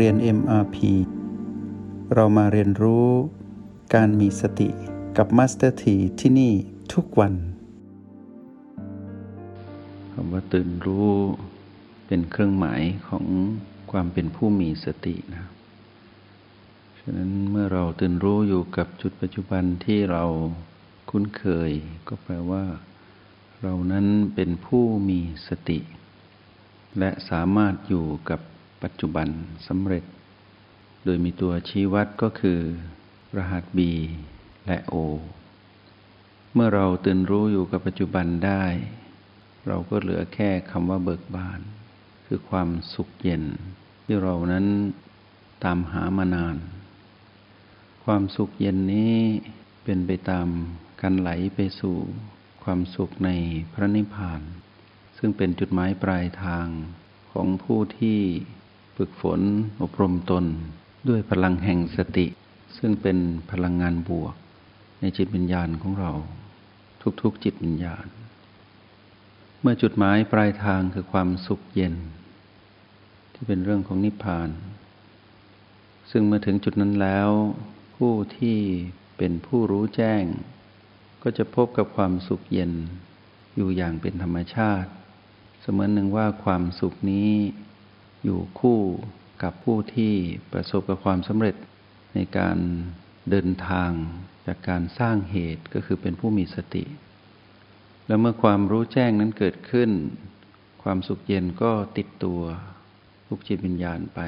เรียน MRP เรามาเรียนรู้การมีสติกับ Master T ที่ที่นี่ทุกวันคำว่าตื่นรู้เป็นเครื่องหมายของความเป็นผู้มีสตินะฉะนั้นเมื่อเราตื่นรู้อยู่กับจุดปัจจุบันที่เราคุ้นเคย ก็แปลว่า เรานั้นเป็นผู้มีสติ และสามารถอยู่กับ ปัจจุบันสำเร็จ โดยมีตัวชี้วัดก็คือ รหัส B และ O เมื่อเราตื่นรู้อยู่กับปัจจุบันได้ เราก็เหลือแค่คำว่าเบิกบาน คือความสุขเย็น ที่เรานั้นตามหามานาน ความสุขเย็นนี้เป็นไปตามการไหลไปสู่ความสุขในพระนิพพาน ซึ่งเป็นจุดหมายปลายทางของผู้ที่ ฝึกฝนอบรมตนด้วยพลังแห่งสติ ซึ่งเป็นพลังงานบวก ในจิตวิญญาณของเรา ทุกๆจิตวิญญาณ เมื่อจุดหมายปลายทางคือความสุขเย็น ที่เป็นเรื่องของนิพพาน ซึ่งเมื่อถึงจุดนั้นแล้ว ผู้ที่เป็นผู้รู้แจ้ง ก็จะพบกับความสุขเย็นอยู่อย่างเป็นธรรมชาติ เสมือนหนึ่งว่าความสุขนี้ อยู่คู่กับผู้ที่ประสบกับความสำเร็จในการเดินทางจากการสร้างเหตุก็คือเป็นผู้มีสติ แล้วเมื่อความรู้แจ้งนั้นเกิดขึ้น ความสุขเย็นก็ติดตัวทุกจิตวิญญาณไป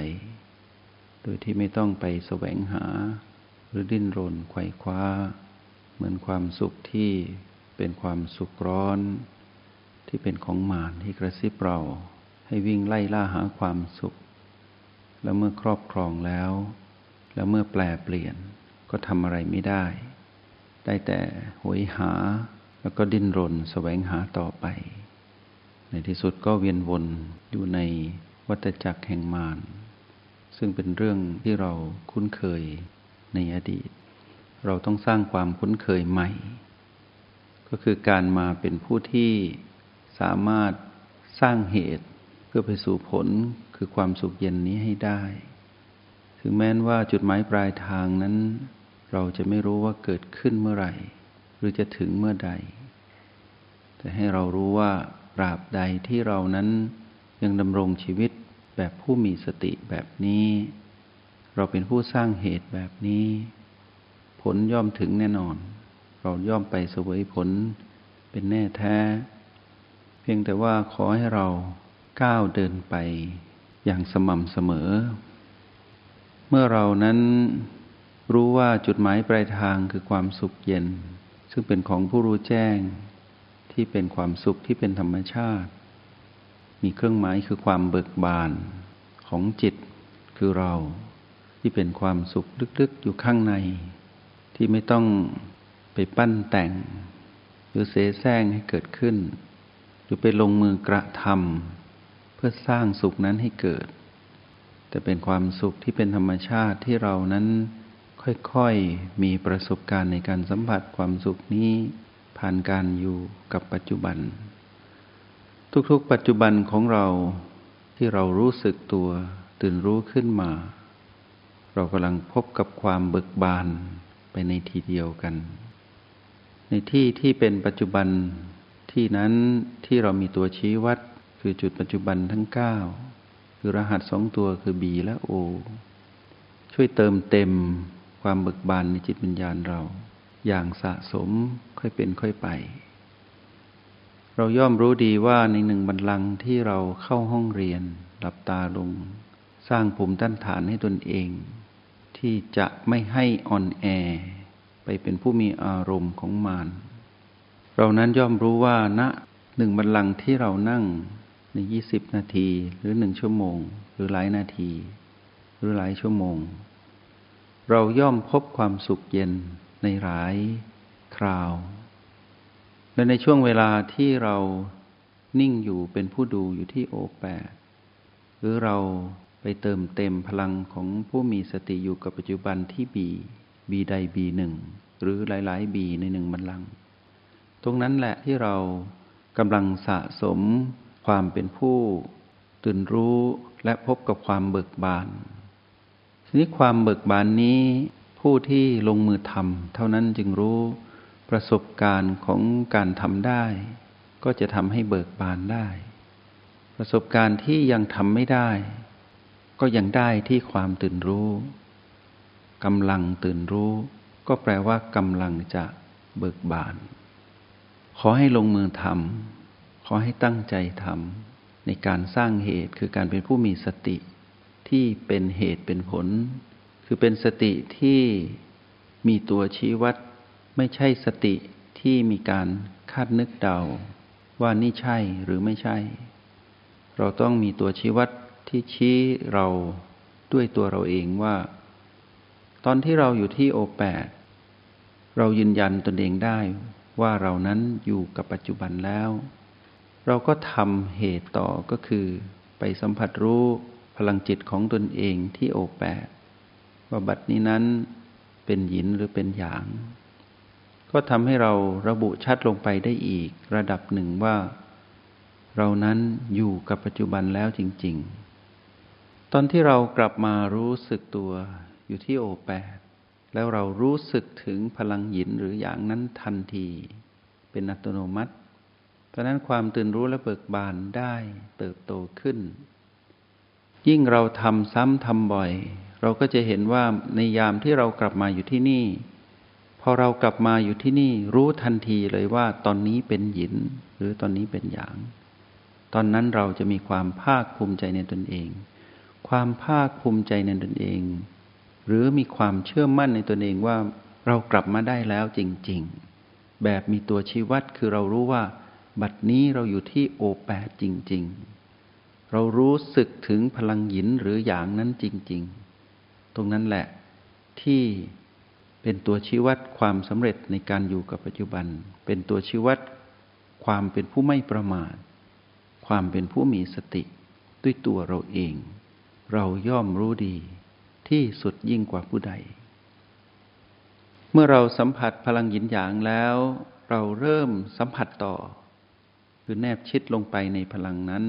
โดยที่ไม่ต้องไปแสวงหา หรือดิ้นรนไขว่คว้า เหมือนความสุขที่เป็นความสุขร้อน ที่เป็นของมารที่กระซิบเรา ให้วิ่งไล่ล่าหาความสุข แล้วเมื่อครอบครองแล้ว แล้วเมื่อแปลเปลี่ยนก็ทำอะไรไม่ได้ ได้แต่หวยหาแล้วก็ดิ้นรนแสวงหาต่อไป ในที่สุดก็เวียนวนอยู่ในวัฏจักรแห่งมารซึ่งเป็นเรื่องที่เราคุ้นเคยในอดีต เราต้องสร้างความคุ้นเคยใหม่ ก็คือการมาเป็นผู้ที่สามารถสร้างเหตุ พื่อไปสู่ผลคือความสุขเย็นนี้ให้ได้ ถึงแม้นว่าจุดหมายปลายทางนั้น เราจะไม่รู้ว่าเกิดขึ้นเมื่อไหร่ หรือจะถึงเมื่อใด แต่ให้เรารู้ว่าตราบใดที่เรานั้นยังดำรงชีวิตแบบผู้มีสติแบบนี้ เราเป็นผู้สร้างเหตุแบบนี้ ผลย่อมถึงแน่นอน เราย่อมไปเสวยผลเป็นแน่แท้ เพียงแต่ว่าขอให้เรา ก้าวเดินไปอย่างสม่ำเสมอ เมื่อเรานั้นรู้ว่าจุดหมายปลายทางคือความสุขเย็น ซึ่งเป็นของผู้รู้แจ้ง ที่เป็นความสุขที่เป็นธรรมชาติ มีเครื่องหมายคือความเบิกบานของจิตคือเรา ที่เป็นความสุขลึกๆอยู่ข้างใน ที่ไม่ต้องไปปั้นแต่ง หรือเสแสร้งให้เกิดขึ้น หรือไปลงมือกระทำ พื่อสร้างสุขนั้นให้เกิด แต่เป็นความสุขที่เป็นธรรมชาติที่เรานั้นค่อยๆมีประสบการณ์ในการสัมผัสความสุขนี้ผ่านการอยู่กับปัจจุบัน ทุกๆ ปัจจุบันของเราที่เรารู้สึกตัวตื่นรู้ขึ้นมา เรากำลังพบกับความเบิกบานไปในทีเดียวกัน ในที่ที่เป็นปัจจุบันที่นั้นที่เรามีตัวชี้วัด คือจุดปัจจุบันทั้ง 9 คือรหัสสองตัวคือ B และ O ช่วยเติมเต็มความเบิกบานในจิตวิญญาณเรา อย่างสะสมค่อยเป็นค่อยไป เราย่อมรู้ดีว่าในหนึ่งบันลังที่เราเข้าห้องเรียน หลับตาลง สร้างภูมิต้านฐานให้ตนเอง ที่จะไม่ให้อ่อนแอไปเป็นผู้มีอารมณ์ของมารเรานั้นย่อมรู้ว่าณหนึ่งบันลังที่เรานั่ง ในยี่สิบนาที หรือหนึ่งชั่วโมง หรือหลายนาที หรือหลายชั่วโมง เราย่อมพบความสุขเย็นในหลายคราว และในช่วงเวลาที่เรานิ่งอยู่เป็นผู้ดูอยู่ที่โอแปดหรือเราไปเติมเต็มพลังของผู้มีสติอยู่กับปัจจุบันที่บีบีใดบีหนึ่งหรือหลาย ๆ บีในหนึ่งบันลังตรงนั้นแหละที่เรากำลังสะสม ความเป็นผู้ตื่นรู้และพบกับความเบิกบาน ทีนี้ความเบิกบานนี้ ผู้ที่ลงมือทำเท่านั้นจึงรู้ประสบการณ์ของการทำได้ ก็จะทำให้เบิกบานได้ ประสบการณ์ที่ยังทำไม่ได้ ก็ยังได้ที่ความตื่นรู้กำลังตื่นรู้ ก็แปลว่ากำลังจะเบิกบาน ขอให้ลงมือทำ ขอให้ตั้งใจทำในการสร้างเหตุคือการเป็นผู้มีสติที่เป็นเหตุเป็นผล คือเป็นสติที่มีตัวชี้วัด ไม่ใช่สติที่มีการคาดนึกเดา ว่านี่ใช่หรือไม่ใช่ เราต้องมีตัวชี้วัดที่ชี้เราด้วยตัวเราเองว่า ตอนที่เราอยู่ที่โอแปดเรายืนยันตนเองได้ว่าเรานั้นอยู่กับปัจจุบันแล้ว เราก็ทำเหตุต่อก็คือไปสัมผัสรู้พลังจิตของตนเองที่โอแปดว่าบัดนี้นั้นเป็นหยินหรือเป็นหยาง ก็ทำให้เราระบุชัดลงไปได้อีกระดับหนึ่งว่า เรานั้นอยู่กับปัจจุบันแล้วจริง ๆ ตอนที่เรากลับมารู้สึกตัวอยู่ที่โอแปดแล้วเรารู้สึกถึงพลังหยินหรืออย่างนั้นทันที เป็นอัตโนมัติ เพราะนั้นความตื่นรู้และเบิกบานได้เติบโตขึ้น ยิ่งเราทำซ้ำทำบ่อย เราก็จะเห็นว่าในยามที่เรากลับมาอยู่ที่นี่ พอเรากลับมาอยู่ที่นี่รู้ทันทีเลยว่าตอนนี้เป็นหยินหรือตอนนี้เป็นหยาง ตอนนั้นเราจะมีความภาคภูมิใจในตนเอง ความภาคภูมิใจในตนเอง หรือมีความเชื่อมั่นในตนเองว่าเรากลับมาได้แล้วจริง ๆ แบบมีตัวชี้วัดคือเรารู้ว่า บัดนี้เราอยู่ที่โอแปจริง ๆ เรารู้สึกถึงพลังหยินหรืออย่างนั้นจริง ๆ ตรงนั้นแหละที่เป็นตัวชี้วัดความสำเร็จในการอยู่กับปัจจุบัน เป็นตัวชี้วัดความเป็นผู้ไม่ประมาท ความเป็นผู้มีสติ ด้วยตัวเราเอง เราย่อมรู้ดีที่สุดยิ่งกว่าผู้ใด เมื่อเราสัมผัสพลังหยินหยางแล้ว เราเริ่มสัมผัสต่อ คือแนบชิดลงไปในพลังนั้น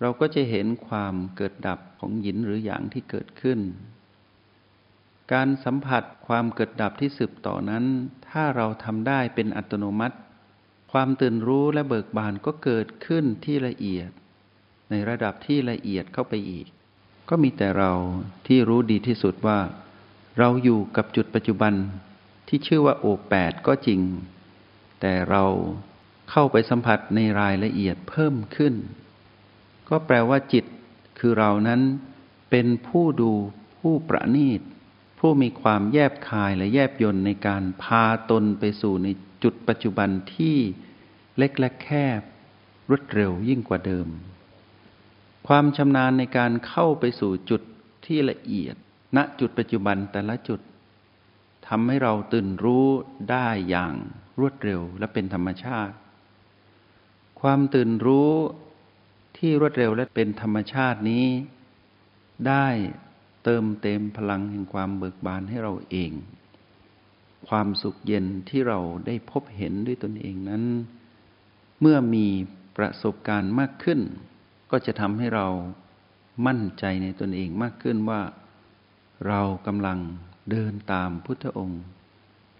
เราก็จะเห็นความเกิดดับของหยินหรือหยางที่เกิดขึ้น การสัมผัสความเกิดดับที่สืบต่อนั้น ถ้าเราทำได้เป็นอัตโนมัติ ความตื่นรู้และเบิกบานก็เกิดขึ้นที่ละเอียด ในระดับที่ละเอียดเข้าไปอีก ก็มีแต่เราที่รู้ดีที่สุดว่า เราอยู่กับจุดปัจจุบันที่ชื่อว่าโอแปดก็จริง แต่เรา เข้าไปสัมผัสในรายละเอียดเพิ่มขึ้น ก็แปลว่าจิต คือเรานั้นเป็นผู้ดูผู้ประณีต ผู้มีความแยบคายและแยบยนในการพาตนไปสู่ในจุดปัจจุบันที่เล็กและแคบ รวดเร็วยิ่งกว่าเดิม ความชำนาญในการเข้าไปสู่จุดที่ละเอียดณจุดปัจจุบันแต่ละจุดทำให้เราตื่นรู้ได้อย่างรวดเร็วและเป็นธรรมชาติ ความตื่นรู้ที่รวดเร็วและเป็นธรรมชาตินี้ ได้เติมเต็มพลังแห่งความเบิกบานให้เราเอง ความสุขเย็นที่เราได้พบเห็นด้วยตนเองนั้น เมื่อมีประสบการณ์มากขึ้น ก็จะทำให้เรามั่นใจในตนเองมากขึ้นว่า เรากำลังเดินตามพุทธองค์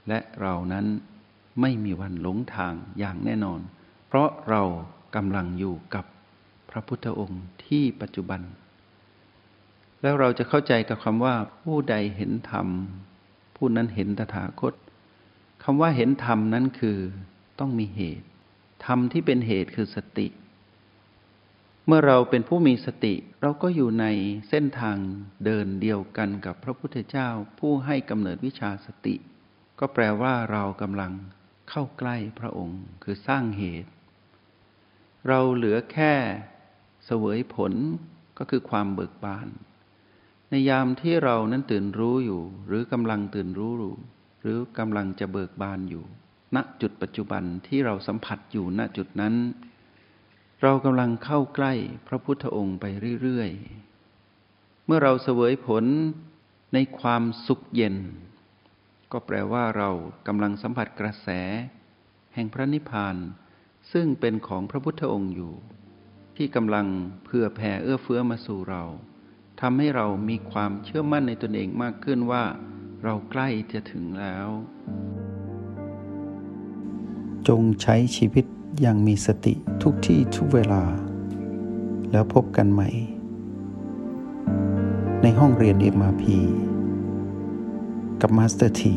และเรานั้นไม่มีวันหลงทางอย่างแน่นอน ราะเรากำลังอยู่กับพระพุทธองค์ที่ปัจจุบัน แล้วเราจะเข้าใจกับคำว่า ผู้ใดเห็นธรรม ผู้นั้นเห็นตถาคตคำว่าเห็นธรรมนั้นคือต้องมีเหตุ ธรรมที่เป็นเหตุคือสติ เมื่อเราเป็นผู้มีสติ เราก็อยู่ในเส้นทางเดินเดียวกันกับพระพุทธเจ้า ผู้ให้กำเนิดวิชาสติ ก็แปลว่าเรากำลังเข้าใกล้พระองค์ คือสร้างเหตุ เราเหลือแค่เสวยผลก็คือความเบิกบาน ในยามที่เรานั้นตื่นรู้อยู่ หรือกำลังตื่นรู้อยู่หรือกำลังจะเบิกบานอยู่ ณจุดปัจจุบันที่เราสัมผัสอยู่ณจุดนั้น เรากำลังเข้าใกล้พระพุทธองค์ไปเรื่อยๆ เมื่อเราเสวยผลในความสุขเย็น ก็แปลว่าเรากำลังสัมผัสกระแส แห่งพระนิพพาน ซึ่งเป็นของพระพุทธองค์อยู่ ที่กำลังเพื่อแผ่เอื้อเฟื้อมาสู่เราทำให้เรามีความเชื่อมั่นในตนเองมากขึ้นว่า เราใกล้จะถึงแล้ว จงใช้ชีวิตอย่างมีสติทุกที่ทุกเวลา แล้วพบกันใหม่ ในห้องเรียน MRP กับมาสเตอร์ที